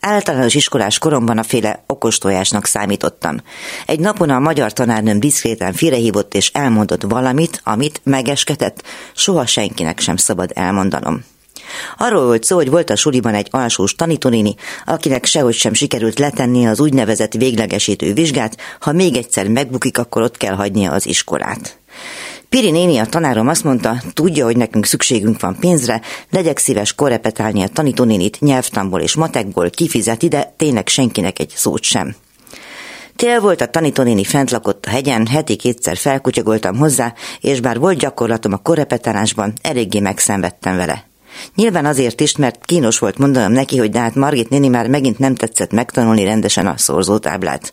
Általános iskolás koromban a féle okostojásnak számítottam. Egy napon a magyar tanárnőm diszkréten félrehívott és elmondott valamit, amit megesketett, soha senkinek sem szabad elmondanom. Arról volt szó, hogy volt a suliban egy alsós tanítónéni, akinek sehogy sem sikerült letenni az úgynevezett véglegesítő vizsgát, ha még egyszer megbukik, akkor ott kell hagynia az iskolát. Piri néni, a tanárom azt mondta, tudja, hogy nekünk szükségünk van pénzre, legyek szíves korrepetálni a tanítónénit nyelvtamból és matekból, kifizeti, de tényleg senkinek egy szót sem. Tél volt, a tanítónéni fent lakott a hegyen, heti kétszer felkutyagoltam hozzá, és bár volt gyakorlatom a korrepetálásban, eléggé megszenvedtem vele. Nyilván azért is, mert kínos volt mondanom neki, hogy de hát Margit néni már megint nem tetszett megtanulni rendesen a szorzótáblát.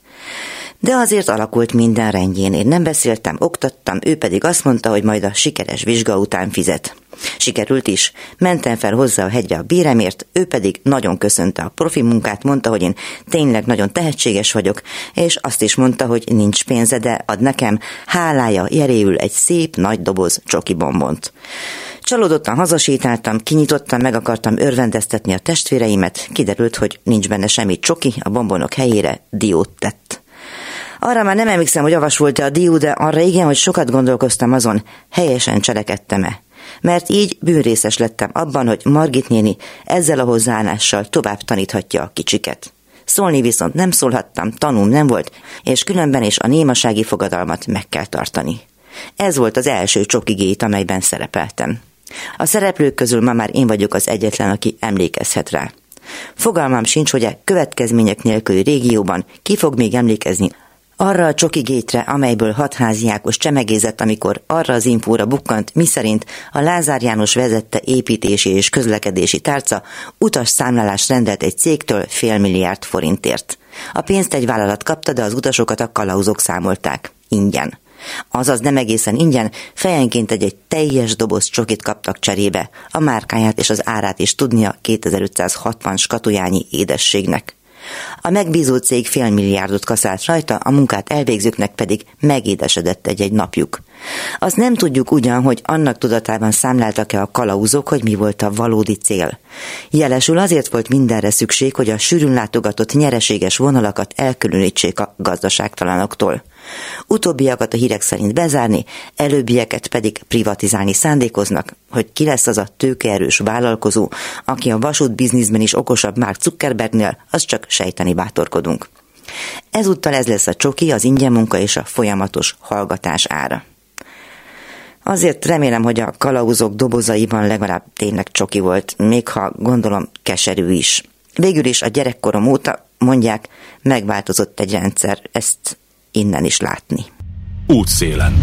De azért alakult minden rendjén. Én nem beszéltem, oktattam, ő pedig azt mondta, hogy majd a sikeres vizsga után fizet. Sikerült is. Mentem fel hozzá a hegyre a béremért, ő pedig nagyon köszönte a profi munkát, mondta, hogy én tényleg nagyon tehetséges vagyok, és azt is mondta, hogy nincs pénze, de ad nekem, hálája jeréül egy szép nagy doboz csoki bombont. Csalódottan hazasétáltam, kinyitottam, meg akartam örvendeztetni a testvéreimet, kiderült, hogy nincs benne semmi csoki, a bombonok helyére diót tett. Arra már nem emlékszem, hogy avas volt-e a dió, de arra igen, hogy sokat gondolkoztam azon, helyesen cselekedtem-e. Mert így bűnrészes lettem abban, hogy Margit néni ezzel a hozzáállással tovább taníthatja a kicsiket. Szólni viszont nem szólhattam, tanúm nem volt, és különben is a némasági fogadalmat meg kell tartani. Ez volt az első csokigét, amelyben szerepeltem. A szereplők közül ma már én vagyok az egyetlen, aki emlékezhet rá. Fogalmam sincs, hogy a következmények nélküli régióban ki fog még emlékezni arra a csoki gétre, amelyből hatházi Ákos csemegézett, amikor arra az infóra bukkant, miszerint a Lázár János vezette építési és közlekedési tárca utas számlálást rendelt egy cégtől fél milliárd forintért. A pénzt egy vállalat kapta, de az utasokat a kalauzok számolták. Ingyen. Azaz nem egészen ingyen, fejenként egy-egy teljes doboz csokit kaptak cserébe, a márkáját és az árát is tudnia 2560 skatujányi édességnek. A megbízó cég fél milliárdot kaszált rajta, a munkát elvégzőknek pedig megédesedett egy-egy napjuk. Azt nem tudjuk ugyan, hogy annak tudatában számláltak-e a kalauzok, hogy mi volt a valódi cél. Jelesül azért volt mindenre szükség, hogy a sűrűn látogatott nyereséges vonalakat elkülönítsék a gazdaságtalanoktól. Utóbbiakat a hírek szerint bezárni, előbbieket pedig privatizálni szándékoznak, hogy ki lesz az a tőkeerős vállalkozó, aki a vasút bizniszben is okosabb Mark Zuckerbergnél, az csak sejteni bátorkodunk. Ezúttal ez lesz a csoki, az ingyen munka és a folyamatos hallgatás ára. Azért remélem, hogy a kalauzok dobozaiban legalább tényleg csoki volt, még ha gondolom keserű is. Végül is a gyerekkorom óta, mondják, megváltozott egy rendszer, ezt innen is látni. Útszélen.